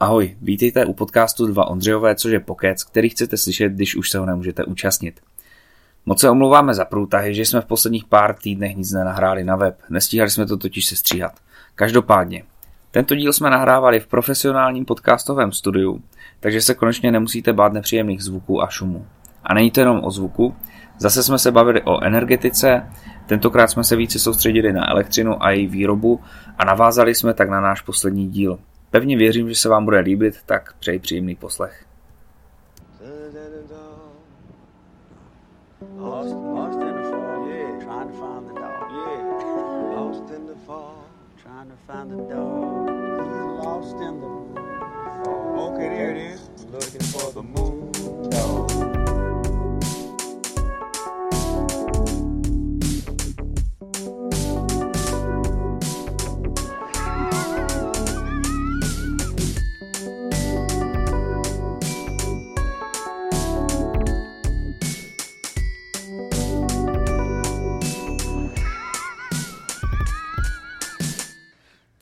Ahoj, vítejte u podcastu 2 Ondřejové, což je pokec, který chcete slyšet, když už se ho nemůžete účastnit. Moc se omlouváme za průtahy, že jsme v posledních pár týdnech nic nenahráli na web, nestíhali jsme to totiž se stříhat. Každopádně, tento díl jsme nahrávali v profesionálním podcastovém studiu, takže se konečně nemusíte bát nepříjemných zvuků a šumů. A není to jenom o zvuku, zase jsme se bavili o energetice, tentokrát jsme se více soustředili na elektřinu a její výrobu a navázali jsme tak na náš poslední díl. Pevně věřím, že se vám bude líbit, tak přeji příjemný poslech. Find the dog.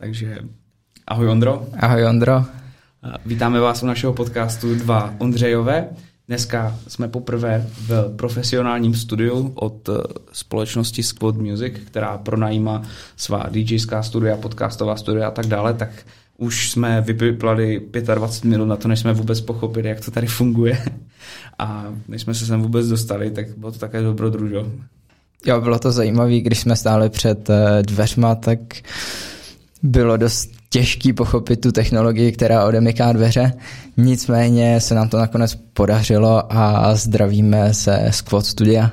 Takže ahoj Ondro. Ahoj Ondro. Vítáme vás u našeho podcastu Dva Ondřejové. Dneska jsme poprvé v profesionálním studiu od eh, společnosti Squad Music, která pronajímá svá DJská studia, podcastová studia a tak dále, tak už jsme vyplali 25 minut na to, než jsme vůbec pochopili, jak to tady funguje. A než jsme se sem vůbec dostali, tak bylo to také dobrodružo. Jo, bylo to zajímavé, když jsme stáli před eh, dveřma, tak bylo dost těžký pochopit tu technologii, která odemyká dveře. Nicméně se nám to nakonec podařilo a zdravíme se z Quad Studia.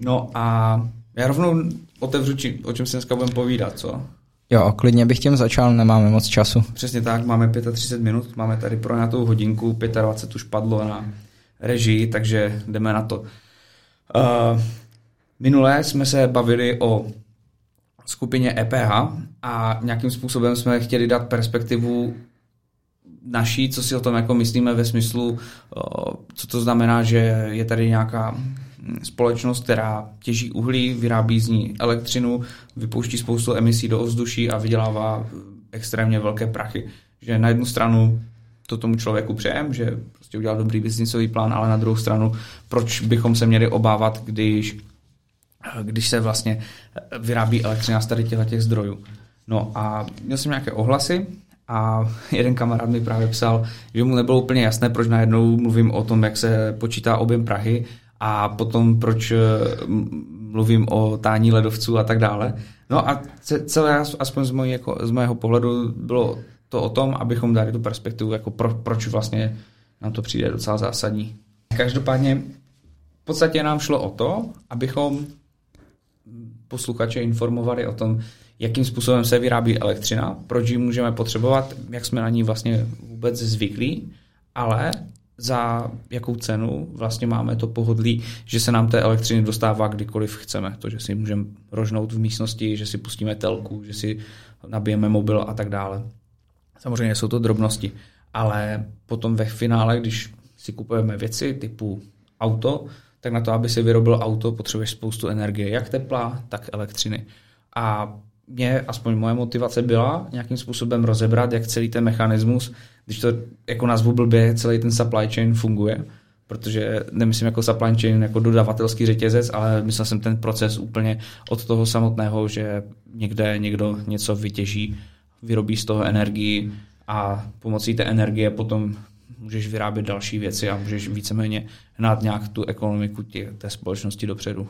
No a já rovnou otevřu, či, o čem si dneska budeme povídat, co? Jo, klidně bych tím začal, nemáme moc času. Přesně tak, máme 35 minut, máme tady pro nějakou hodinku, 25 už padlo na režii, takže jdeme na to. Uh, minulé jsme se bavili o skupině EPH a nějakým způsobem jsme chtěli dát perspektivu naší, co si o tom jako myslíme ve smyslu, co to znamená, že je tady nějaká společnost, která těží uhlí, vyrábí z ní elektřinu, vypouští spoustu emisí do ovzduší a vydělává extrémně velké prachy. Že na jednu stranu to tomu člověku přejem, že prostě udělal dobrý biznisový plán, ale na druhou stranu, proč bychom se měli obávat, když když se vlastně vyrábí elektřina z tady těch zdrojů. No a měl jsem nějaké ohlasy a jeden kamarád mi právě psal, že mu nebylo úplně jasné, proč najednou mluvím o tom, jak se počítá objem Prahy a potom proč eh, mluvím o tání ledovců a tak dále. No a celé, aspoň z, mojí, jako, z mého pohledu, bylo to o tom, abychom dali tu perspektivu, jako pro, proč vlastně nám to přijde docela zásadní. Každopádně v podstatě nám šlo o to, abychom posluchače informovali o tom, jakým způsobem se vyrábí elektřina, proč ji můžeme potřebovat, jak jsme na ní vlastně vůbec zvyklí, ale za jakou cenu vlastně máme to pohodlí, že se nám té elektřiny dostává kdykoliv chceme. To, že si můžeme rožnout v místnosti, že si pustíme telku, že si nabijeme mobil a tak dále. Samozřejmě jsou to drobnosti, ale potom ve finále, když si kupujeme věci typu auto, tak na to, aby si vyrobil auto, potřebuješ spoustu energie, jak tepla, tak elektřiny. A mě, aspoň moje motivace byla nějakým způsobem rozebrat, jak celý ten mechanismus, když to jako nazvu blbě, celý ten supply chain funguje, protože nemyslím jako supply chain jako dodavatelský řetězec, ale myslel jsem ten proces úplně od toho samotného, že někde někdo něco vytěží, vyrobí z toho energii a pomocí té energie potom můžeš vyrábět další věci a můžeš víceméně hnát nějak tu ekonomiku tě, té společnosti dopředu.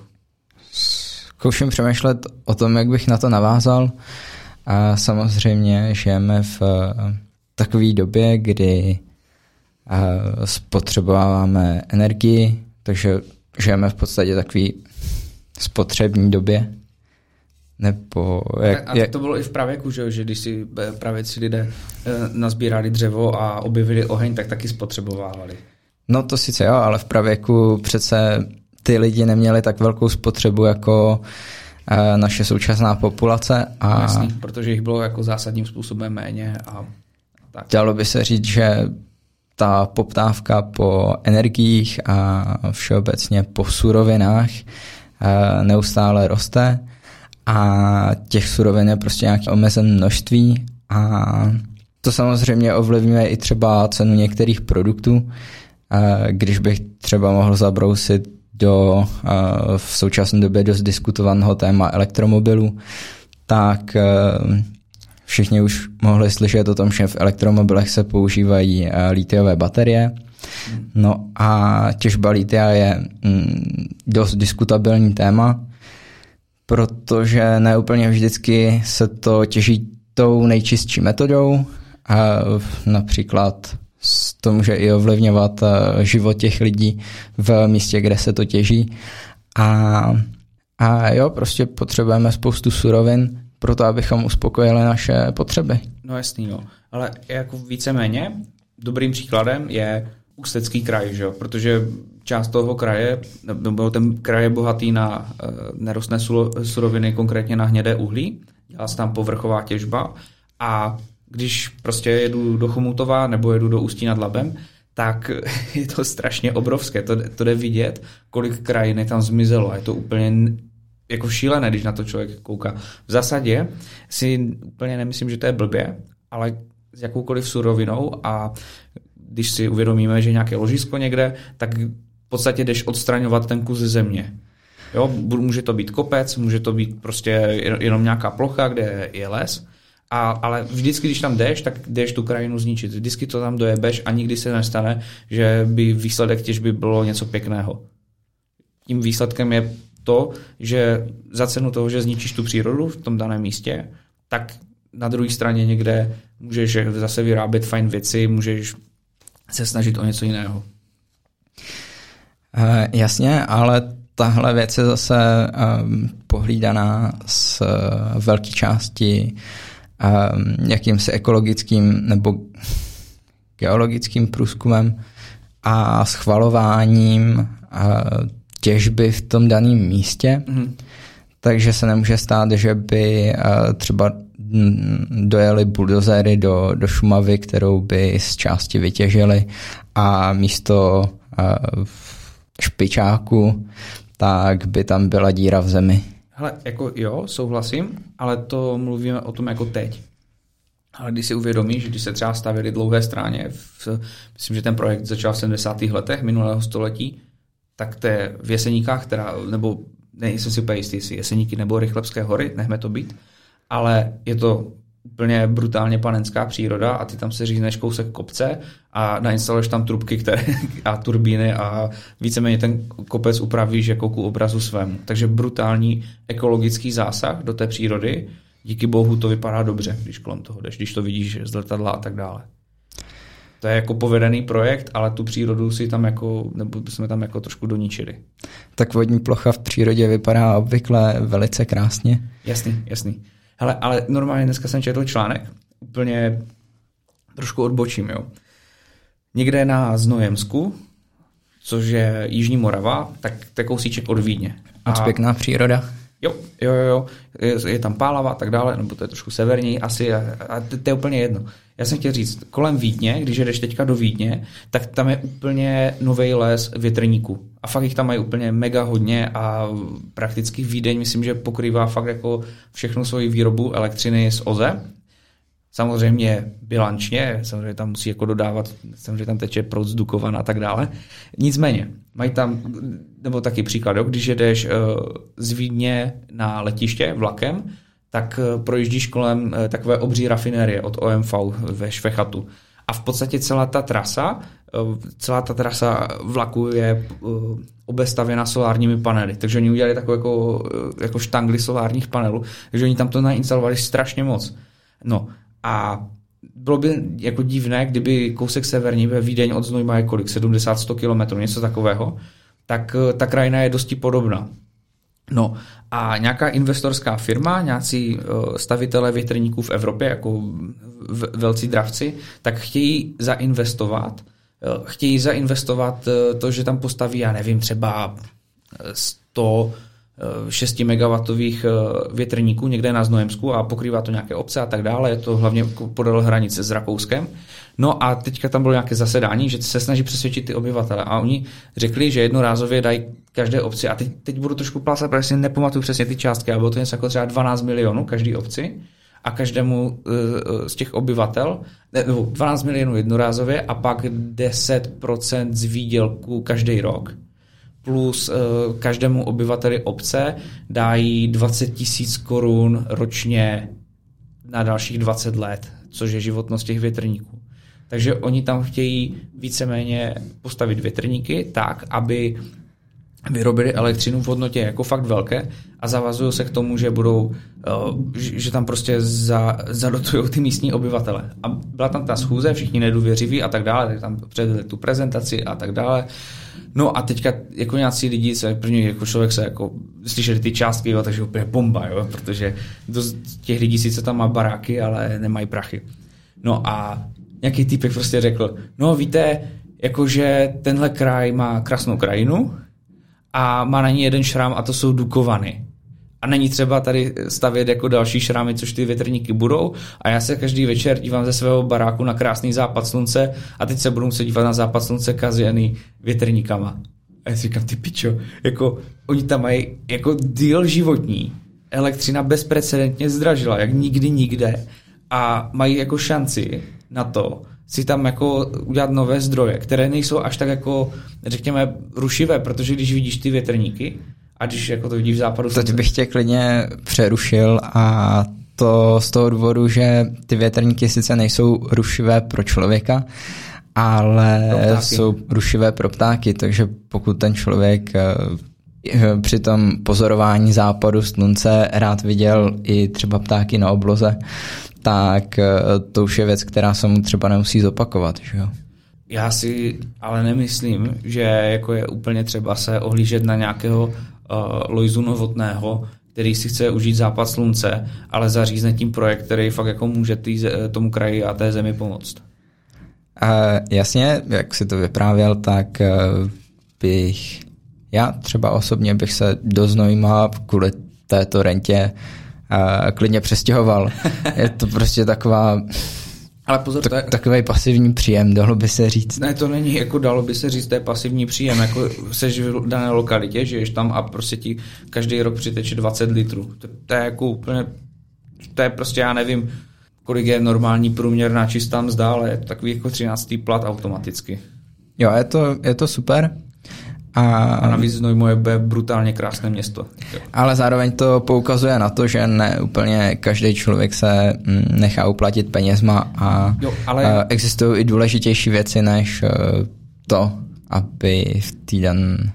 Zkouším přemýšlet o tom, jak bych na to navázal. A samozřejmě žijeme v eh, takové době, kdy eh, spotřebováváme energii, takže žijeme v podstatě takové spotřební době. Nebo jak, a, jak... to bylo i v pravěku, že, že když si eh, pravěci lidé eh, nazbírali dřevo a objevili oheň, tak taky spotřebovávali. No to sice jo, ale v pravěku přece ty lidi neměli tak velkou spotřebu jako eh, naše současná populace. A... No, jasný, protože jich bylo jako zásadním způsobem méně. A, tak. Dalo by se říct, že ta poptávka po energiích a všeobecně po surovinách neustále roste a těch surovin je prostě nějaké omezené množství a to samozřejmě ovlivňuje i třeba cenu některých produktů. Když bych třeba mohl zabrousit do v současné době dost diskutovaného téma elektromobilů, tak všichni už mohli slyšet o tom, že v elektromobilech se používají litiové baterie. No a těžba litia je mm, dost diskutabilní téma, protože neúplně vždycky se to těží tou nejčistší metodou. A například to může i ovlivňovat eh, život těch lidí v místě, kde se to těží. A, a jo, prostě potřebujeme spoustu surovin pro to, abychom uspokojili naše potřeby. No jasný, no. Ale jako víceméně dobrým příkladem je Ústecký kraj, že protože část toho kraje, nebo ten kraj je bohatý na uh, nerostné suroviny, konkrétně na hnědé uhlí, dělá se tam povrchová těžba a když prostě jedu do Chomutova nebo jedu do Ústí nad Labem, tak je to strašně obrovské. To, to jde vidět, kolik krajiny tam zmizelo. Je to úplně jako šílené, když na to člověk kouká. V zásadě si úplně nemyslím, že to je blbě, ale s jakoukoliv surovinou a když si uvědomíme, že nějaké ložisko někde, tak podstatě jdeš odstraňovat ten kus země. Jo, může to být kopec, může to být prostě jenom nějaká plocha, kde je les, a, ale vždycky, když tam jdeš, tak jdeš tu krajinu zničit. Vždycky to tam dojebeš a nikdy se nestane, že by výsledek těžby bylo něco pěkného. Tím výsledkem je to, že za cenu toho, že zničíš tu přírodu v tom daném místě, tak na druhé straně někde můžeš zase vyrábět fajn věci, můžeš se snažit o něco jiného. Uh, jasně, ale tahle věc je zase um, pohlídaná z uh, velké části um, jakýmsi ekologickým nebo geologickým průzkumem a schvalováním uh, těžby v tom daném místě. Mm. Takže se nemůže stát, že by uh, třeba dojeli buldozery do, do Šumavy, kterou by z části vytěžili a místo uh, špičáku, tak by tam byla díra v zemi. Hele, jako jo, souhlasím, ale to mluvíme o tom jako teď. Ale když si uvědomíš, že když se třeba stavěly dlouhé stráně, v, myslím, že ten projekt začal v 70. letech minulého století, tak to je v Jeseníkách, která, nebo nejsem si úplně jistý, jestli Jeseníky nebo Rychlebské hory, nechme to být, ale je to úplně brutálně panenská příroda a ty tam se řízneš kousek kopce a nainstaluješ tam trubky které, a turbíny a víceméně ten kopec upravíš jako ku obrazu svému. Takže brutální ekologický zásah do té přírody, díky bohu to vypadá dobře, když kolem toho jdeš, když to vidíš z letadla a tak dále. To je jako povedený projekt, ale tu přírodu si tam jako, nebo jsme tam jako trošku doničili. Tak vodní plocha v přírodě vypadá obvykle velice krásně. Jasný, jasný. Hele, ale normálně dneska jsem četl článek, úplně trošku odbočím, jo. Někde na Znojemsku, což je Jižní Morava, tak to je kousíček od Vídně. A pěkná příroda. Jo, jo, jo, je, je tam Pálava a tak dále, nebo to je trošku severní asi a, a to, to je úplně jedno. Já jsem chtěl říct, kolem Vídně, když jdeš teďka do Vídně, tak tam je úplně nový les větrníků. A fakt jich tam mají úplně mega hodně a prakticky Vídeň myslím, že pokrývá fakt jako všechnu svoji výrobu elektřiny z OZE. Samozřejmě bilančně, samozřejmě tam musí jako dodávat, samozřejmě tam teče proud z Dukovan a tak dále. Nicméně, mají tam, nebo taky příklad, jo, když jedeš uh, z Vídně na letiště vlakem, tak eh, projíždíš kolem eh, takové obří rafinérie od OMV ve Švechatu. A v podstatě celá ta trasa, eh, celá ta trasa vlaku je obestavěna solárními panely. Takže oni udělali takovou jako, jako štangly solárních panelů, takže oni tam to nainstalovali strašně moc. No a bylo by jako divné, kdyby kousek severní ve Vídeň od Znojma je kolik, 70-100 km, něco takového, tak ta krajina je dosti podobná. No a nějaká investorská firma, nějací eh, stavitelé větrníků v Evropě, jako velcí dravci, tak chtějí zainvestovat, eh, chtějí zainvestovat eh, to, že tam postaví, já nevím, třeba 100 6 MW větrníků někde na Znojemsku a pokrývá to nějaké obce a tak dále. Je to hlavně podél hranice s Rakouskem. No a teďka tam bylo nějaké zasedání, že se snaží přesvědčit ty obyvatele. A oni řekli, že jednorázově dají každé obci, a teď, teď budu trošku plásat, protože si nepamatuju přesně ty částky, ale bylo to něco jako třeba 12 milionů každý obci. a každému z těch obyvatel, nebo 12 milionů jednorázově a pak 10% z výdělku každý rok plus každému obyvateli obce dají 20 tisíc korun ročně na dalších 20 let, což je životnost těch větrníků. Takže oni tam chtějí víceméně postavit větrníky tak, aby vyrobili elektřinu v hodnotě jako fakt velké a zavazují se k tomu, že budou, eh, že tam prostě za, zadotují ty místní obyvatele. A byla tam ta schůze, všichni nedůvěřiví a tak dále, tak tam předvedli tu prezentaci a tak dále. No a teďka jako nějací lidi se první jako člověk se jako slyšeli ty částky, jo, takže úplně bomba, jo, protože dost těch lidí sice tam má baráky, ale nemají prachy. No a nějaký týpek prostě řekl, no víte, jakože tenhle kraj má krásnou krajinu a má na ní jeden šrám a to jsou Dukovany. A není třeba tady stavět jako další šrámy, což ty větrníky budou. A já se každý večer dívám ze svého baráku na krásný západ slunce a teď se budu muset dívat na západ slunce kazený větrníkama. A já si říkám, ty pičo, jako oni tam mají jako díl životní. Elektřina bezprecedentně zdražila, jak nikdy nikde. A mají jako šanci na to si tam jako udělat nové zdroje, které nejsou až tak jako, řekněme, rušivé, protože když vidíš ty větrníky, a když jako to vidíš v západu... To bych tě klidně přerušil a to z toho důvodu, že ty větrníky sice nejsou rušivé pro člověka, ale jsou rušivé pro ptáky, takže pokud ten člověk eh, při tom pozorování západu slunce rád viděl i třeba ptáky na obloze, tak eh, to už je věc, která se mu třeba nemusí zopakovat. Že jo? Já si ale nemyslím, že jako je úplně třeba se ohlížet na nějakého uh, Lojzu Novotného, který si chce užít západ slunce, ale zařízne tím projekt, který fakt jako může tý, tomu kraji a té zemi pomoct. Uh, jasně, jak si to vyprávěl, tak uh, bych já třeba osobně bych se do Znojma kvůli této rentě uh, klidně přestěhoval. je to prostě taková ale pozor, tak, to je... takový pasivní příjem, dalo by se říct. Ne, to není, jako dalo by se říct, to je pasivní příjem, jako seš v dané lokalitě, žiješ tam a prostě ti každý rok přiteče 20 litrů. To, to je jako úplně, to je prostě, já nevím, kolik je normální průměrná čistá mzda, ale je to takový jako 13. plat automaticky. Jo, je to, je to super. A, a navíc Znojmo je brutálně krásné město. Ale zároveň to poukazuje na to, že ne úplně každý člověk se mm, nechá uplatit penězma a jo, ale... existují i důležitější věci než e, to, aby v týden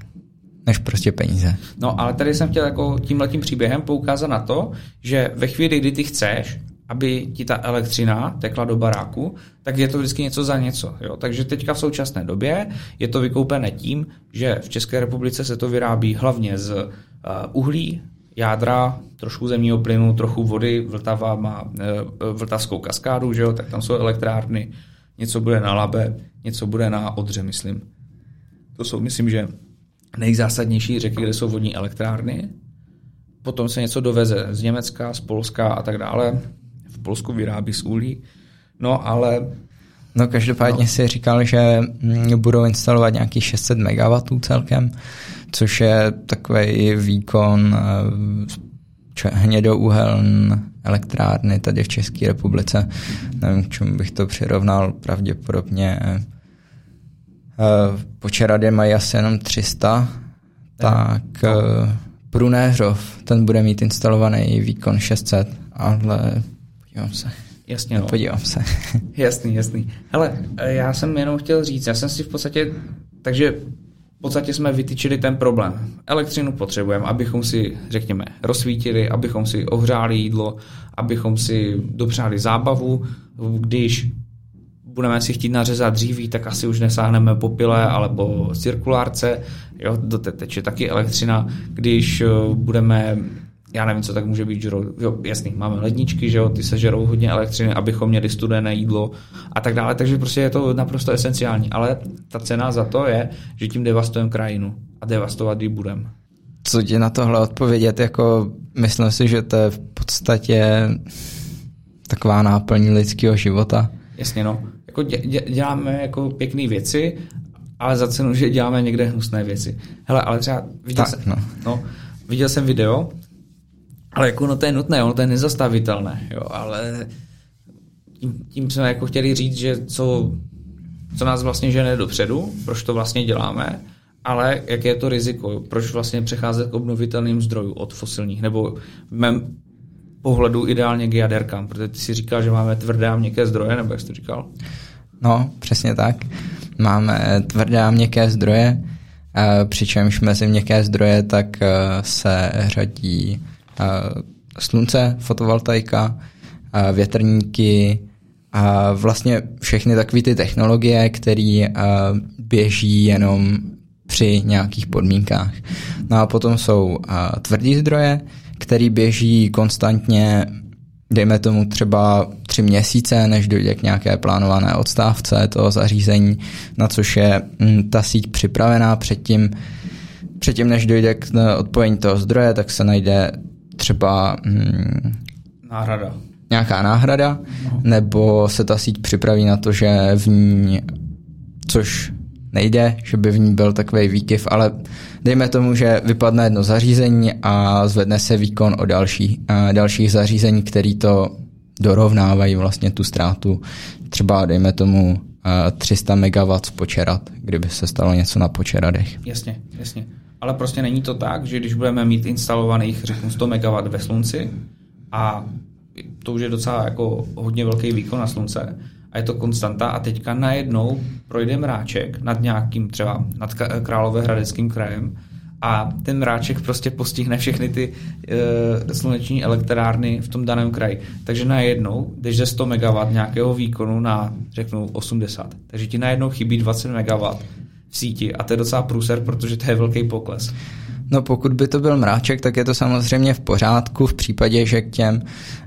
než prostě peníze. No, ale tady jsem chtěl jako tímhletím příběhem poukázat na to, že ve chvíli, kdy ty chceš, aby ti ta elektřina tekla do baráku, tak je to vždycky něco za něco. Jo? Takže teďka v současné době je to vykoupené tím, že v České republice se to vyrábí hlavně z uh, uhlí, jádra, trošku zemního plynu, trochu vody. Vltava má uh, vltavskou kaskádu, že jo? tak tam jsou elektrárny. Něco bude na Labe, něco bude na Odře, myslím. To jsou, myslím, že nejzásadnější řeky, kde jsou vodní elektrárny. Potom se něco doveze z Německa, z Polska a tak dále. Polsku vyrábí z uhlí. No ale... No každopádně no. si říkal, že mm, budou instalovat nějaký 600 MW celkem, což je takový výkon eh, hnědouheln elektrárny tady v České republice. Nevím, k čemu bych to přirovnal, pravděpodobně eh, Počerady mají asi jenom 300, tak no. Prunéřov, ten bude mít instalovaný výkon 600, ale Podívám se. Jasně, no. Podívám se. jasný, jasný. Hele, já jsem jenom chtěl říct, já jsem si v podstatě, takže v podstatě jsme vytyčili ten problém. Elektřinu potřebujeme, abychom si, řekněme, rozsvítili, abychom si ohřáli jídlo, abychom si dopřáli zábavu. Když budeme si chtít nařezat dříví, tak asi už nesáhneme po pile, ale po cirkulárce. Jo, do té teče taky elektřina. Když eh, budeme já nevím, co tak může být, žerou, jo, jasný, máme ledničky, že jo, ty se žerou hodně elektřiny, abychom měli studené jídlo a tak dále, takže prostě je to naprosto esenciální, ale ta cena za to je, že tím devastujeme krajinu a devastovat ji budeme. Co ti na tohle odpovědět, jako myslím si, že to je v podstatě taková náplň lidského života. Jasně, no. Jako dě, dě, děláme jako pěkné věci, ale za cenu, že děláme někde hnusné věci. Hele, ale třeba viděl, tak, jsem, no. No, viděl jsem video, Ale jako no to je nutné, ono to je nezastavitelné, jo, ale tím, tím jsme jako chtěli říct, že co, co nás vlastně žene dopředu, proč to vlastně děláme, ale jaké je to riziko, proč vlastně přecházet k obnovitelným zdrojům od fosilních, nebo v mém pohledu ideálně k jaderkám, protože ty si říkal, že máme tvrdé a měkké zdroje, nebo jak jsi to říkal? No, přesně tak. Máme tvrdé a měkké zdroje, eh, přičemž mezi měkké zdroje tak eh, se řadí slunce, fotovoltaika, větrníky, a vlastně všechny takové ty technologie, které běží jenom při nějakých podmínkách. No a potom jsou tvrdý zdroje, který běží konstantně dejme tomu třeba tři měsíce, než dojde k nějaké plánované odstávce toho zařízení, na což je mm, ta síť připravená předtím, předtím než dojde k eh, odpojení toho zdroje, tak se najde třeba mm, náhrada. nějaká náhrada, no. nebo se ta síť připraví na to, že v ní, což nejde, že by v ní byl takový výkyv, ale dejme tomu, že vypadne jedno zařízení a zvedne se výkon o další, dalších zařízení, který to dorovnávají vlastně tu ztrátu. Třeba dejme tomu 300 MW počerat, kdyby se stalo něco na počeradech. Jasně, jasně. Ale prostě není to tak, že když budeme mít instalovaných, řeknu, 100 MW ve slunci a to už je docela jako hodně velký výkon na slunce, a je to konstanta a teďka najednou projde mráček nad nějakým třeba nad Královéhradeckým krajem a ten mráček prostě postihne všechny ty e, sluneční elektrárny v tom daném kraji. Takže najednou jdeš ze 100 MW nějakého výkonu na, řeknu, 80. Takže ti najednou chybí 20 MW v síti a to je docela průser, protože to je velký pokles. No pokud by to byl mráček, tak je to samozřejmě v pořádku v případě, že k těm,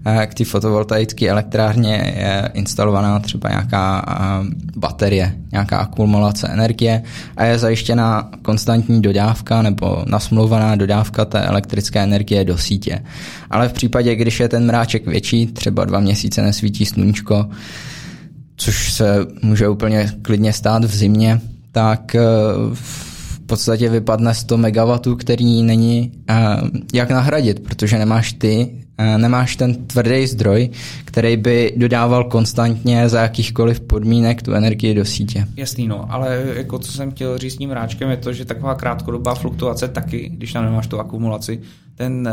eh, k té fotovoltaické elektrárně je instalovaná třeba nějaká eh, baterie, nějaká akumulace energie a je zajištěna konstantní dodávka nebo nasmlouvaná dodávka té elektrické energie do sítě. Ale v případě, když je ten mráček větší, třeba dva měsíce nesvítí sluníčko, což se může úplně klidně stát v zimě, tak eh, v podstatě vypadne 100 MW, který není uh, jak nahradit, protože nemáš ty, uh, nemáš ten tvrdý zdroj, který by dodával konstantně za jakýchkoliv podmínek tu energii do sítě. Jasný, no, ale jako co jsem chtěl říct s tím ráčkem je to, že taková krátkodobá fluktuace taky, když tam nemáš tu akumulaci, ten,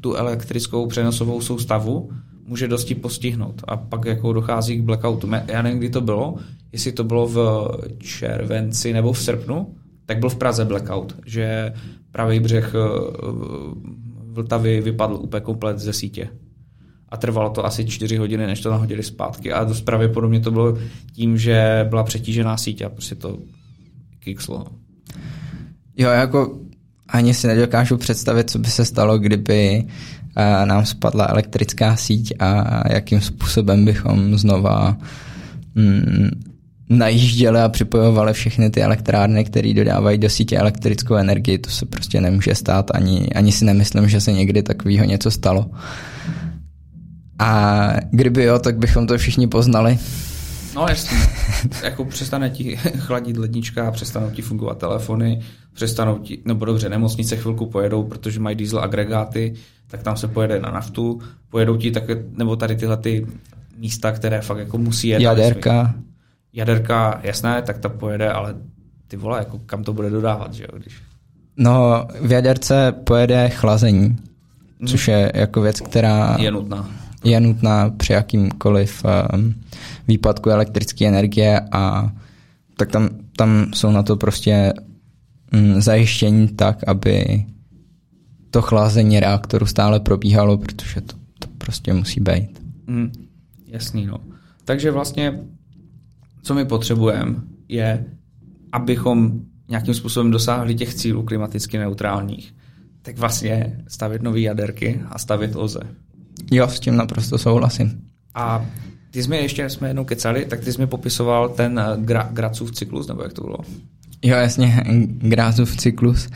tu elektrickou přenosovou soustavu může dosti postihnout a pak jako dochází k blackoutu. Já nevím, kdy to bylo, jestli to bylo v červenci nebo v srpnu, tak byl v Praze blackout, že pravý břeh eh, Vltavy vypadl úplně komplet ze sítě. A trvalo to asi čtyři hodiny, než to nahodili zpátky. A dost pravděpodobně to bylo tím, že byla přetížená síť a prostě to kikslo. Jo, jako ani si nedokážu představit, co by se stalo, kdyby nám spadla elektrická síť a jakým způsobem bychom znova mm, najížděli a připojovali všechny ty elektrárny, které dodávají do sítě elektrickou energii. To se prostě nemůže stát, ani, ani si nemyslím, že se někdy takového něco stalo. A kdyby jo, tak bychom to všichni poznali. No jasně, jako přestane ti chladit lednička, přestanou ti fungovat telefony, přestanou ti, nebo dobře, nemocnice chvilku pojedou, protože mají diesel agregáty, tak tam se pojede na naftu, pojedou ti také, nebo tady tyhle ty místa, které fakt jako musí jet. Jaderka jaderka, jasné, tak ta pojede, ale ty vole, jako kam to bude dodávat, že jo, když... No, v jaderce pojede chlazení, hmm. což je jako věc, která... Je nutná. Je nutná při jakýmkoliv um, výpadku elektrické energie a tak tam, tam jsou na to prostě zajištění tak, aby to chlazení reaktoru stále probíhalo, protože to, to prostě musí být. Hmm. Jasný, no. Takže vlastně co my potřebujeme, je, abychom nějakým způsobem dosáhli těch cílů klimaticky neutrálních, tak vlastně stavět nové jaderky a stavět OZE. Jo, s tím naprosto souhlasím. A ty jsme ještě, jsme jednou kecali, tak ty jsi mi popisoval ten eh, gra, Gracův cyklus, nebo jak to bylo? Jo, jasně, Grázův cyklus.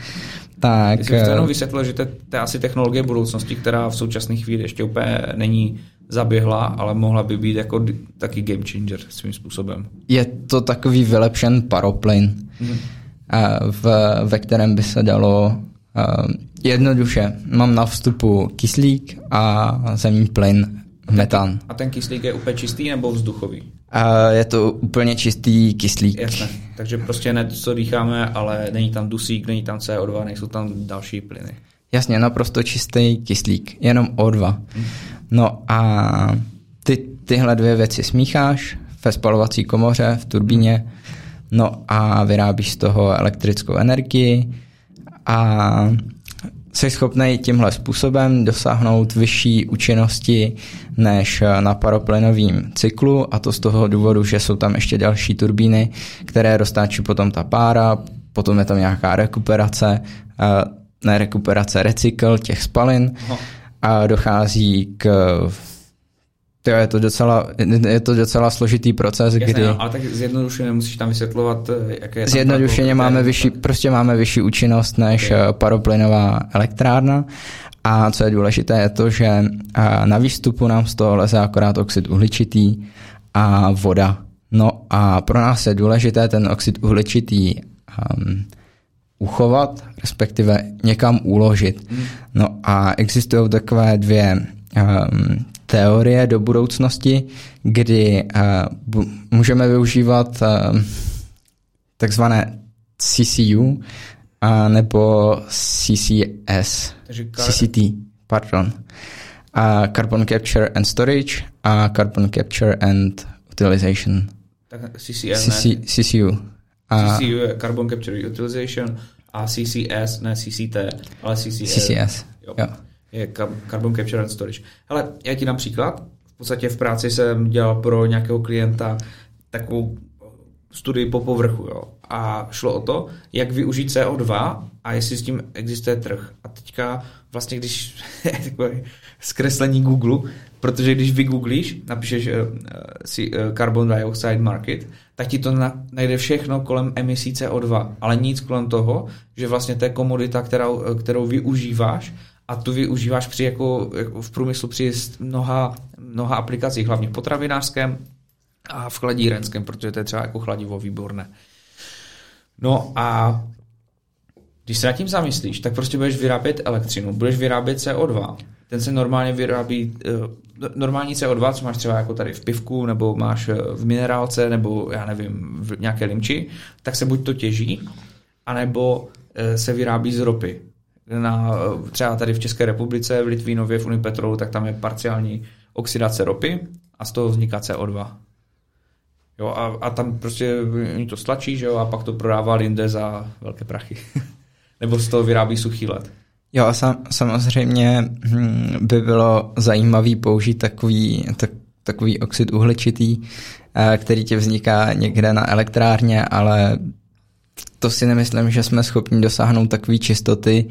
Tak... Jsi to jenom eh, vysvětlil, že to je asi technologie budoucnosti, která v současné chvíli ještě úplně není zaběhla, ale mohla by být jako taky game changer svým způsobem. Je to takový vylepšen paroplyn, hmm. v, ve kterém by se dalo jednoduše, mám na vstupu kyslík a zemní plyn, metan. A ten kyslík je úplně čistý nebo vzduchový? A je to úplně čistý kyslík. Jasně, takže prostě ne to, co dýcháme, ale není tam dusík, není tam CO2, nejsou tam další plyny. Jasně, naprosto čistý kyslík, jenom O2. Hmm. No a ty, tyhle dvě věci smícháš ve spalovací komoře, v turbíně, no a vyrábíš z toho elektrickou energii a jsi schopný tímhle způsobem dosáhnout vyšší účinnosti než na paroplynovém cyklu a to z toho důvodu, že jsou tam ještě další turbíny, které roztáčí potom ta pára, potom je tam nějaká rekuperace, ne rekuperace, recykl těch spalin a dochází k to je to docela, je to docela složitý proces, Jasně, kdy... No, ale tak zjednodušeně musíš tam vysvětlovat, eh, jaké je Zjednodušeně máme vyšší, prostě máme vyšší účinnost než okay. Eh, paroplynová elektrárna. A co je důležité, je to, že eh, na výstupu nám z toho leze akorát oxid uhličitý a voda. No a pro nás je důležité ten oxid uhličitý um, uchovat, respektive někam uložit. Hmm. No a existují takové dvě um, teorie do budoucnosti, kdy uh, můžeme využívat uh, takzvané CCU uh, nebo CCS, CCT, pardon. Uh, carbon Capture and Storage a Carbon Capture and Utilization. Tak CCS, CC, ne? CCU. A CCU je Carbon Capture Utilization a CCS, ne CCT, ale CCS. CCS, jo. jo je Carbon Capture and Storage. Ale já ti například, v podstatě v práci jsem dělal pro nějakého klienta takovou studii po povrchu. Jo. A šlo o to, jak využít CO2 a jestli s tím existuje trh. A teďka vlastně, když takové zkreslení Google, protože když vygooglíš, napíšeš uh, si uh, carbon dioxide market, tak ti to na, najde všechno kolem emisí CO2, ale nic kolem toho, že vlastně to je komodita, kterou, kterou využíváš a tu využíváš při jako, jako v průmyslu při mnoha, mnoha aplikacích, hlavně v potravinářském a v chladírenském, protože to je třeba jako chladivo výborné. No a když se nad tím zamyslíš, tak prostě budeš vyrábět elektřinu, budeš vyrábět CO2. Ten se normálně vyrábí, eh, normální CO2, co máš třeba jako tady v pivku, nebo máš eh, v minerálce, nebo já nevím, v nějaké limči, tak se buď to těží, anebo eh, se vyrábí z ropy na, třeba tady v České republice, v Litvínově, v Unipetrolu, tak tam je parciální oxidace ropy a z toho vzniká CO2. Jo, a, a tam prostě oni to stlačí, že jo, a pak to prodává Linde za velké prachy. Nebo z toho vyrábí suchý led. Jo, a sam, samozřejmě hm, by bylo zajímavý použít takový, tak, takový oxid uhličitý, eh, který ti vzniká někde na elektrárně, ale to si nemyslím, že jsme schopni dosáhnout takové čistoty,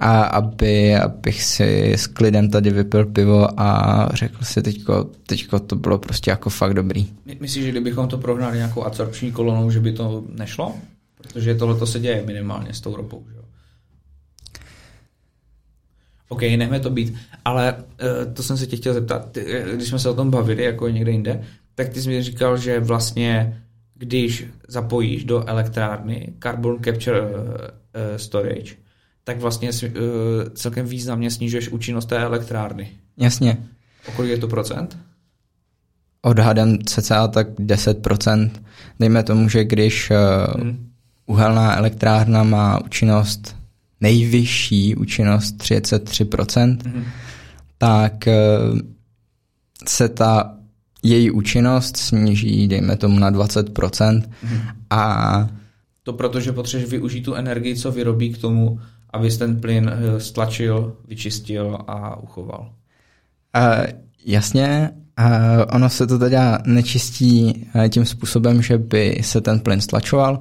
a aby, abych si s klidem tady vypil pivo a řekl si teďko, teďko to bylo prostě jako fakt dobrý. Myslíš, že kdybychom to prohnali nějakou absorpční kolonou, že by to nešlo? Protože tohle se děje minimálně s tou ropou, že? OK, nechme to být, ale uh, to jsem se tě chtěl zeptat, eh, když jsme se o tom bavili, jako někde jinde, tak ty jsi mi říkal, že vlastně když zapojíš do elektrárny carbon capture uh, storage, tak vlastně uh, celkem významně snižuješ účinnost té elektrárny. Jasně. O kolik je to procent? Odhadem cca tak 10%. Dejme tomu, že když hmm. uhelná elektrárna má účinnost nejvyšší účinnost 33%, hmm. tak se ta její účinnost sníží, dejme tomu, na 20%. Hmm. A to protože potřebuješ využít tu energii, co vyrobí k tomu, abys ten plyn eh, stlačil, vyčistil a uchoval. Uh, jasně, uh, ono se to teda nečistí uh, tím způsobem, že by se ten plyn stlačoval,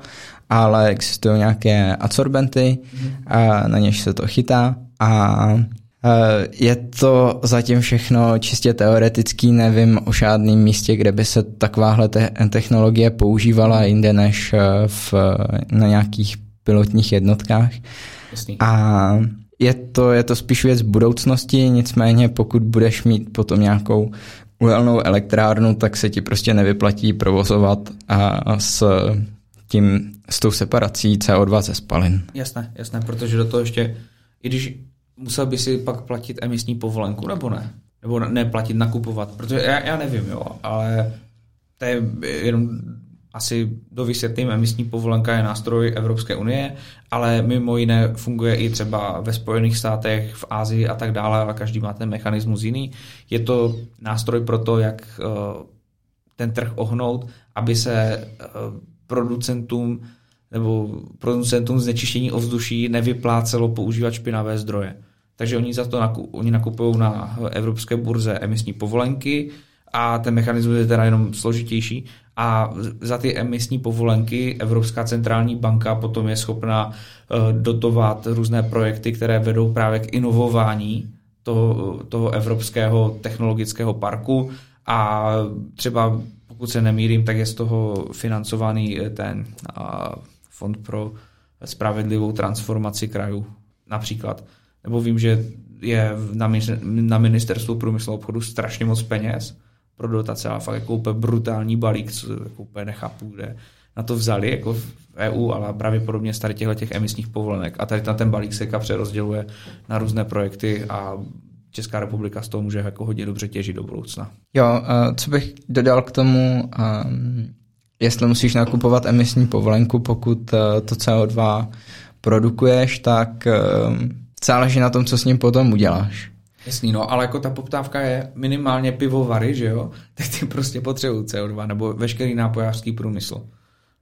ale existují nějaké adsorbenty, mm-hmm. uh, na něž se to chytá a je to zatím všechno čistě teoretický, nevím o žádném místě, kde by se takováhle te- technologie používala jinde než v, na nějakých pilotních jednotkách. Jasný. A je to, je to spíš věc budoucnosti, nicméně pokud budeš mít potom nějakou uhelnou elektrárnu, tak se ti prostě nevyplatí provozovat a s tím, s tou separací CO2 ze spalin. Jasné, jasné, protože do toho ještě i když musel by si pak platit emisní povolenku, nebo ne? Nebo neplatit, nakupovat, protože já, já nevím, jo, ale to je jenom asi do vysvětlím, emisní povolenka je nástroj Evropské unie, ale mimo jiné funguje i třeba ve Spojených státech, v Ázii a tak dále, ale každý má ten mechanismus jiný. Je to nástroj pro to, jak eh, ten trh ohnout, aby se eh, producentům nebo producentům znečištění ovzduší nevyplácelo používat špinavé zdroje. Takže oni za to oni nakupují na evropské burze emisní povolenky a ten mechanismus je teda jenom složitější a za ty emisní povolenky Evropská centrální banka potom je schopna eh, dotovat různé projekty, které vedou právě k inovování toho, toho evropského technologického parku a třeba pokud se nemýlím, tak je z toho financovaný ten fond pro spravedlivou transformaci krajů například. Nebo vím, že je na ministerstvu průmyslu obchodu strašně moc peněz pro dotace, ale fakt jako úplně brutální balík, co jako úplně nechápu, kde na to vzali jako v EU, ale pravděpodobně z tady těchto těch emisních povolenek. A tady na ten balík se přerozděluje na různé projekty a Česká republika z toho může jako hodně dobře těžit do budoucna. Jo, co bych dodal k tomu, um, jestli musíš nakupovat emisní povolenku, pokud uh, to CO2 produkuješ, tak um, záleží na tom, co s ním potom uděláš. Jasný, no, ale jako ta poptávka je minimálně pivovary, že jo, tak ty prostě potřebují CO2, nebo veškerý nápojářský průmysl.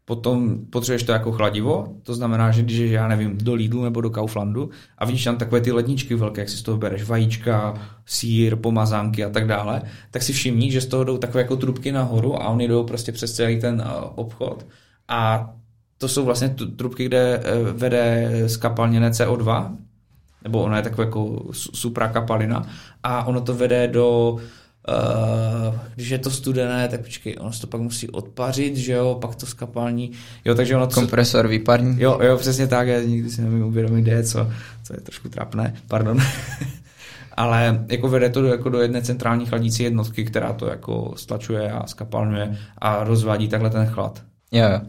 Potom potřebuješ to jako chladivo, to znamená, že když já nevím, do Lidlu nebo do Kauflandu a vidíš tam takové ty ledničky velké, jak si z toho bereš vajíčka, sír, pomazánky a tak dále, tak si všimni, že z toho jdou takové jako trubky nahoru a oni jdou prostě přes celý ten eh, obchod a to jsou vlastně trubky, kde eh, vede skapalněné CO2, nebo ona je taková jako suprakapalina a ono to vede do Uh, když je to studené, tak počkej, ono se to pak musí odpařit, že jo, pak to skapální, jo, takže ono to... Kompresor, výparní. Jo, jo, přesně tak, já nikdy si nevím uvědomit, kde je co, co je trošku trapné, pardon. Ale jako vede to do, jako do jedné centrální chladící jednotky, která to jako stlačuje a skapalňuje a rozvádí takhle ten chlad. Jo, jo.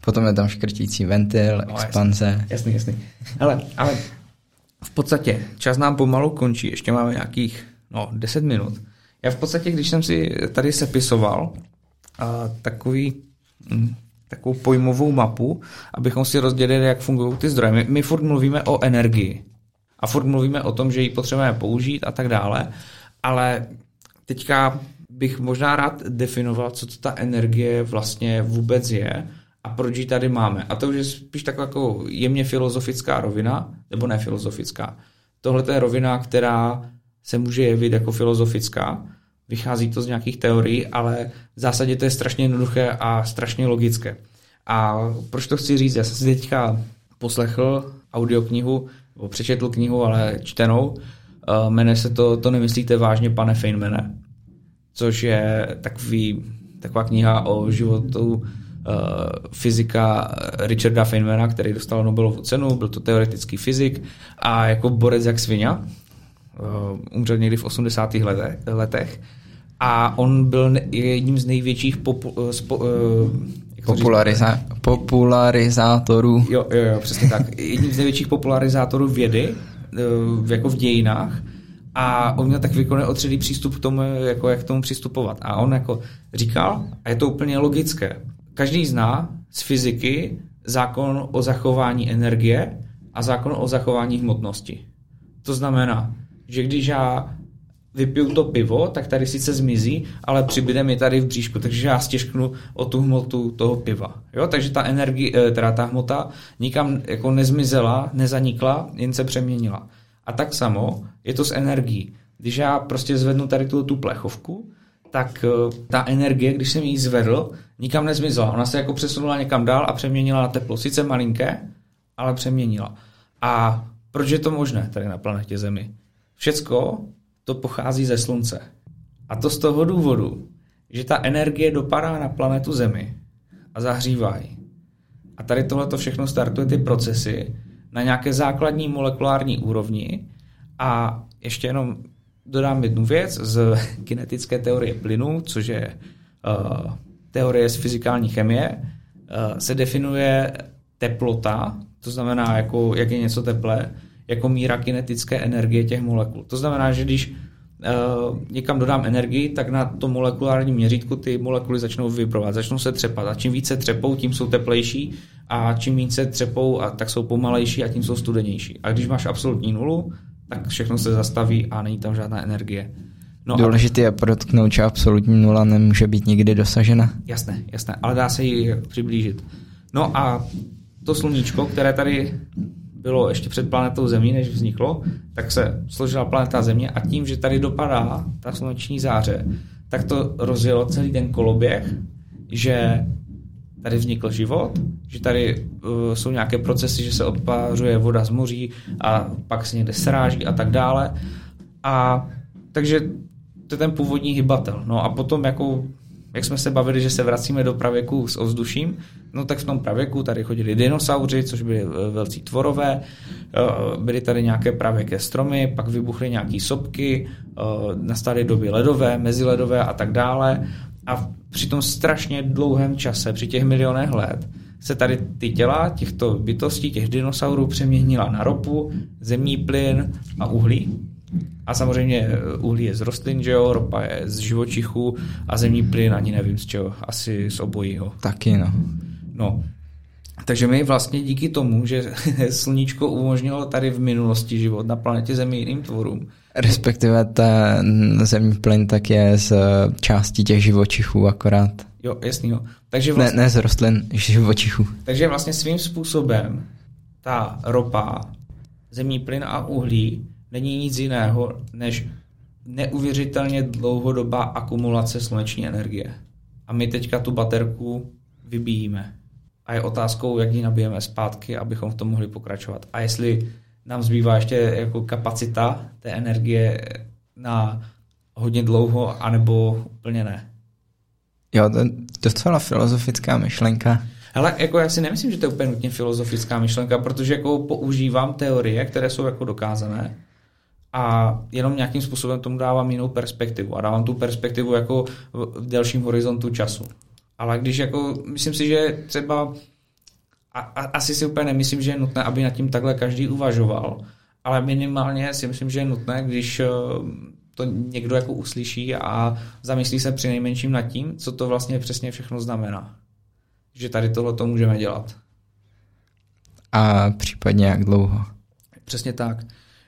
Potom je tam škrtící ventil, no, expanze. Jasný, jasný. jasný. Hele, ale v podstatě čas nám pomalu končí, ještě máme nějakých no, 10 minut. Já v podstatě, když jsem si tady sepisoval a, takový, hm, takovou pojmovou mapu, abychom si rozdělili, jak fungují ty zdroje. My, my furt mluvíme o energii a furt mluvíme o tom, že ji potřebujeme použít a tak dále, ale teďka bych možná rád definoval, co to ta energie vlastně vůbec je a proč ji tady máme. A to už je spíš taková jako jemně filozofická rovina, nebo ne filozofická. Tohle je rovina, která se může jevit jako filozofická, vychází to z nějakých teorií, ale v zásadě to je strašně jednoduché a strašně logické. A proč to chci říct? Já jsem si teďka poslechl audioknihu, nebo přečetl knihu, ale čtenou. Eh, jmenuje se to To nemyslíte vážně, pane Feynmane, což je takový, taková kniha o životu fyzika Richarda Feynmana, který dostal Nobelovu cenu, byl to teoretický fyzik a jako borec jak svině, uh, umřel někdy v 80. letech a on byl jedním z největších popu, eh, spo, Populariza- popularizátorů. Jo, jo, jo, přesně tak. Jedním z největších popularizátorů vědy, jako v dějinách, a on měl tak výkonně otředý přístup k tomu, jako jak k tomu přistupovat. A on jako říkal, a je to úplně logické, každý zná z fyziky zákon o zachování energie a zákon o zachování hmotnosti. To znamená, že když já vypiju to pivo, tak tady sice zmizí, ale přibyde mi tady v bříšku, takže já stěžknu o tu hmotu toho piva. Jo? Takže ta energie, eh, teda ta hmota nikam jako nezmizela, nezanikla, jen se přeměnila. A tak samo je to s energií. Když já prostě zvednu tady tu, tu plechovku, tak eh, ta energie, když jsem ji zvedl, nikam nezmizela. Ona se jako přesunula někam dál a přeměnila na teplo. Sice malinké, ale přeměnila. A proč je to možné tady na planetě Zemi? Všecko to pochází ze Slunce. A to z toho důvodu, že ta energie dopadá na planetu Zemi a zahřívá ji. A tady tohle to všechno startuje ty procesy na nějaké základní molekulární úrovni a ještě jenom dodám jednu věc z kinetické teorie plynu, což je uh, teorie z fyzikální chemie, uh, se definuje teplota, to znamená, jako, jak je něco teplé, jako míra kinetické energie těch molekul. To znamená, že když uh, někam dodám energii, tak na tom molekulárním měřítku ty molekuly začnou vibrovat, začnou se třepat. A čím více třepou, tím jsou teplejší a čím více třepou, a tak jsou pomalejší a tím jsou studenější. A když máš absolutní nulu, tak všechno se zastaví a není tam žádná energie. No Důležité je podotknout, že absolutní nula nemůže být nikdy dosažena. Jasné, jasné, ale dá se ji přiblížit. No a to sluníčko, které tady bylo ještě před planetou Zemí, než vzniklo, tak se složila planeta Země a tím, že tady dopadá ta sluneční záře, tak to rozjelo celý ten koloběh, že tady vznikl život, že tady uh, jsou nějaké procesy, že se odpářuje voda z moří a pak se někde sráží a tak dále. A takže to je ten původní hybatel. No a potom jako jak jsme se bavili, že se vracíme do pravěku s ovzduším, no tak v tom pravěku tady chodili dinosauři, což byli eh, velcí tvorové, eh, byly tady nějaké pravěké stromy, pak vybuchly nějaké sopky, eh, nastaly doby ledové, meziledové a tak dále. A při tom strašně dlouhém čase, při těch milionech let, se tady ty těla těchto bytostí, těch dinosaurů přeměnila na ropu, zemní plyn a uhlí. A samozřejmě eh, uhlí je z rostlin, že jo, ropa je z živočichů a zemní plyn ani nevím z čeho, asi z obojího. Taky, no. No, takže my vlastně díky tomu, že sluníčko umožnilo tady v minulosti život na planetě Zemi jiným tvorům. Respektive ten zemní plyn tak je z části těch živočichů akorát. Jo, jasný, jo. Takže vlastně, ne, ne z rostlin, živočichů. Takže vlastně svým způsobem ta ropa, zemní plyn a uhlí není nic jiného než neuvěřitelně dlouhodobá akumulace sluneční energie. A my teďka tu baterku vybíjíme. A je otázkou, jak ji nabijeme zpátky, abychom v tom mohli pokračovat. A jestli nám zbývá ještě jako kapacita té energie na hodně dlouho, anebo úplně ne. Jo, to je docela filozofická myšlenka. Ale jako já si nemyslím, že to je úplně nutně filozofická myšlenka, protože jako používám teorie, které jsou jako dokázané a jenom nějakým způsobem tomu dávám jinou perspektivu a dávám tu perspektivu jako v delším horizontu času. Ale když jako, myslím si, že třeba a, a, asi si úplně nemyslím, že je nutné, aby nad tím takhle každý uvažoval, ale minimálně si myslím, že je nutné, když eh, to někdo jako uslyší a zamyslí se při nejmenším nad tím, co to vlastně přesně všechno znamená. Že tady tohle to můžeme dělat. A případně jak dlouho? Přesně tak.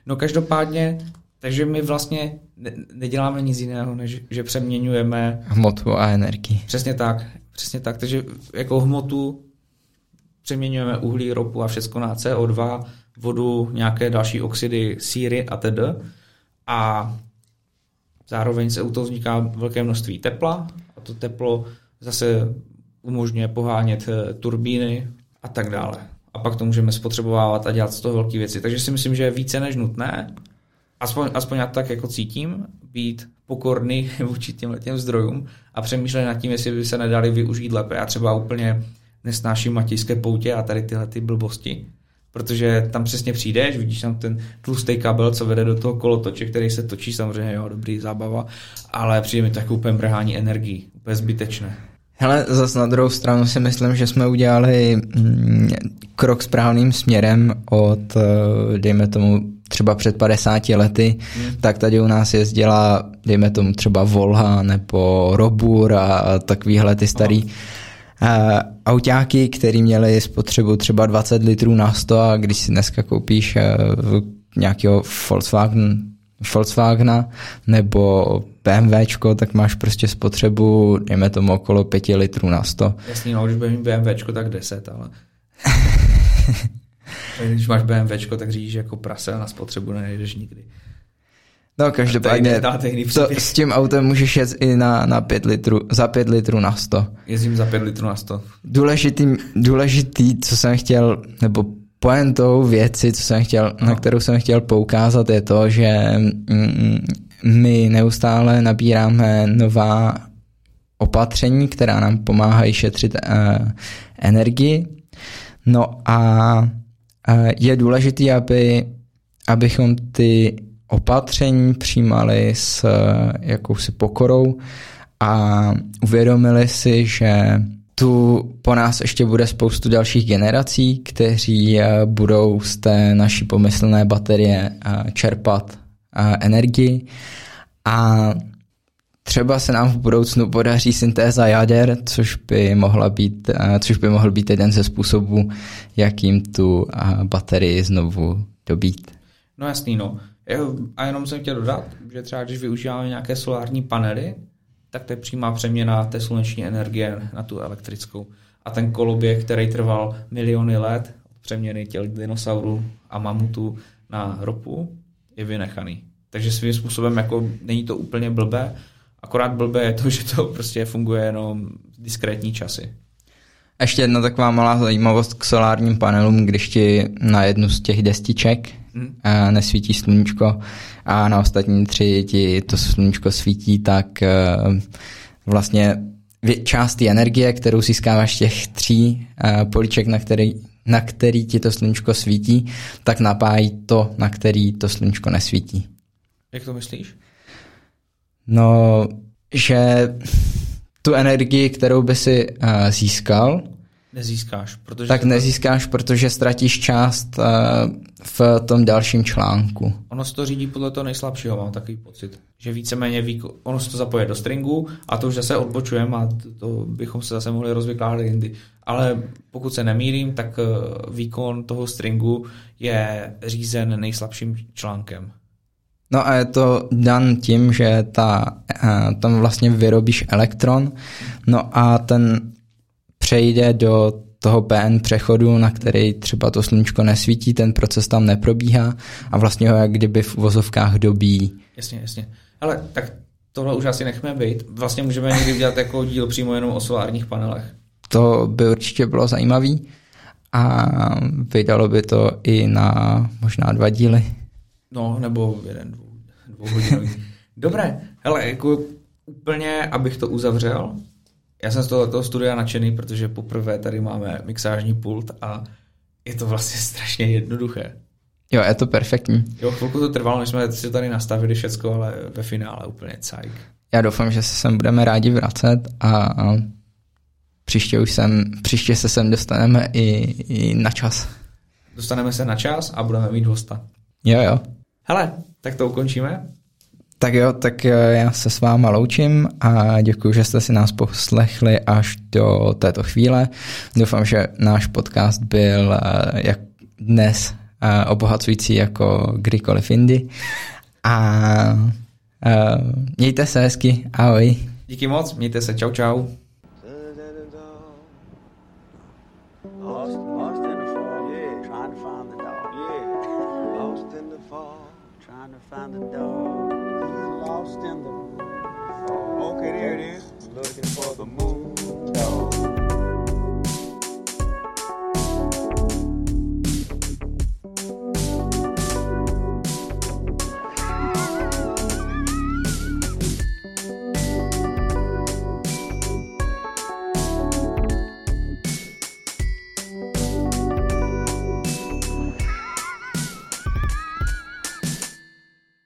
No každopádně, takže my vlastně ne, neděláme nic jiného, než že přeměňujeme hmotu a energii. Přesně tak, přesně tak. Takže jako hmotu přeměňujeme uhlí, ropu a všechno na CO2, vodu, nějaké další oxidy, síry a tedy. A zároveň se u toho vzniká velké množství tepla a to teplo zase umožňuje pohánět eh, turbíny a tak dále a pak to můžeme spotřebovávat a dělat z toho velké věci. Takže si myslím, že je více než nutné, aspoň, aspoň já tak jako cítím, být pokorný vůči těm těm zdrojům a přemýšlet nad tím, jestli by se nedali využít lépe. Já třeba úplně nesnáším matějské poutě a tady tyhle ty blbosti, protože tam přesně přijdeš, vidíš tam ten tlustý kabel, co vede do toho kolotoče, který se točí, samozřejmě, jo, dobrý zábava, ale přijde mi tak úplně mrhání energii, úplně zbytečné. Hele, zase na druhou stranu si myslím, že jsme udělali mm, krok správným směrem od, eh, dejme tomu, třeba před 50 lety, hmm. tak tady u nás jezdila, dejme tomu třeba Volha nebo Robur a takovýhle ty starý uh, autáky, který měli spotřebu třeba 20 litrů na 100 a když si dneska koupíš uh, nějakého Volkswagen Volkswagena nebo BMWčko, tak máš prostě spotřebu, dejme tomu okolo 5 litrů na 100. Jasně, no, když budeš BMWčko, tak 10, ale... když máš BMWčko, tak řídíš jako prase na spotřebu nejdeš nikdy. No každopádně to, s tím autem můžeš jet i na, na 5 litrů, za 5 litrů na 100. Jezdím za 5 litrů na 100. Důležitý, důležitý, co jsem chtěl, nebo pointou věci, co jsem chtěl, no. na kterou jsem chtěl poukázat, je to, že mm, my neustále nabíráme nová opatření, která nám pomáhají šetřit uh, energii. No a uh, je důležité, aby, abychom ty opatření přijímali s uh, jakousi pokorou a uvědomili si, že tu po nás ještě bude spoustu dalších generací, kteří eh, budou z té naší pomyslné baterie eh, čerpat eh, energii a třeba se nám v budoucnu podaří syntéza jader, což by, mohla být, což by mohl být jeden ze způsobů, jakým tu baterii znovu dobít. No jasný, no. A jenom jsem chtěl dodat, že třeba když využíváme nějaké solární panely, tak to je přímá přeměna té sluneční energie na tu elektrickou. A ten koloběh, který trval miliony let, přeměny těl dinosaurů a mamutů na ropu, je vynechaný. Takže svým způsobem jako není to úplně blbé, akorát blbé je to, že to prostě funguje jenom diskrétní časy. Ještě jedna taková malá zajímavost k solárním panelům, když ti na jednu z těch destiček hmm. nesvítí sluníčko a na ostatní tři ti to sluníčko svítí, tak eh, vlastně část té energie, kterou získáváš těch tří eh, poliček, na který, na který ti to sluníčko svítí, tak napájí to, na který to sluníčko nesvítí. Jak to myslíš? No, že tu energii, kterou by si uh, získal, nezískáš. Protože tak nezískáš, protože ztratíš část uh, v tom dalším článku. Ono se to řídí podle toho nejslabšího, mám takový pocit. Že víceméně výko- ono se to zapoje do stringu a to už zase odbočujeme a to, bychom se zase mohli rozvykládat jindy. Ale pokud se nemýlím, tak uh, výkon toho stringu je řízen nejslabším článkem. No a je to dan tím, že ta, uh, tam vlastně vyrobíš elektron, no a ten přejde do toho PN přechodu, na který třeba to sluníčko nesvítí, ten proces tam neprobíhá a vlastně ho jak kdyby v vozovkách dobí. Jasně, jasně. Ale tak tohle už asi nechme být. Vlastně můžeme někdy udělat jako díl přímo jenom o solárních panelech. To by určitě bylo zajímavý a vydalo by to i na možná dva díly. No, nebo jeden, dvou, dvou hodinový. Dobré, hele, jako úplně, abych to uzavřel, já jsem z toho studia nadšený, protože poprvé tady máme mixážní pult a je to vlastně strašně jednoduché. Jo, je to perfektní. Jo, chvilku to trvalo, než jsme si tady nastavili všecko, ale ve finále úplně cajk. Já doufám, že se sem budeme rádi vracet a příště už sem, příště se sem dostaneme i, i na čas. Dostaneme se na čas a budeme mít hosta. Jo, jo. Hele, tak to ukončíme. Tak jo, tak eh, já se s váma loučím a děkuji, že jste si nás poslechli až do této chvíle. Doufám, že náš podcast byl eh, jak dnes eh, obohacující jako kdykoliv jindy. A mějte se hezky, ahoj. Díky moc, mějte se, čau čau.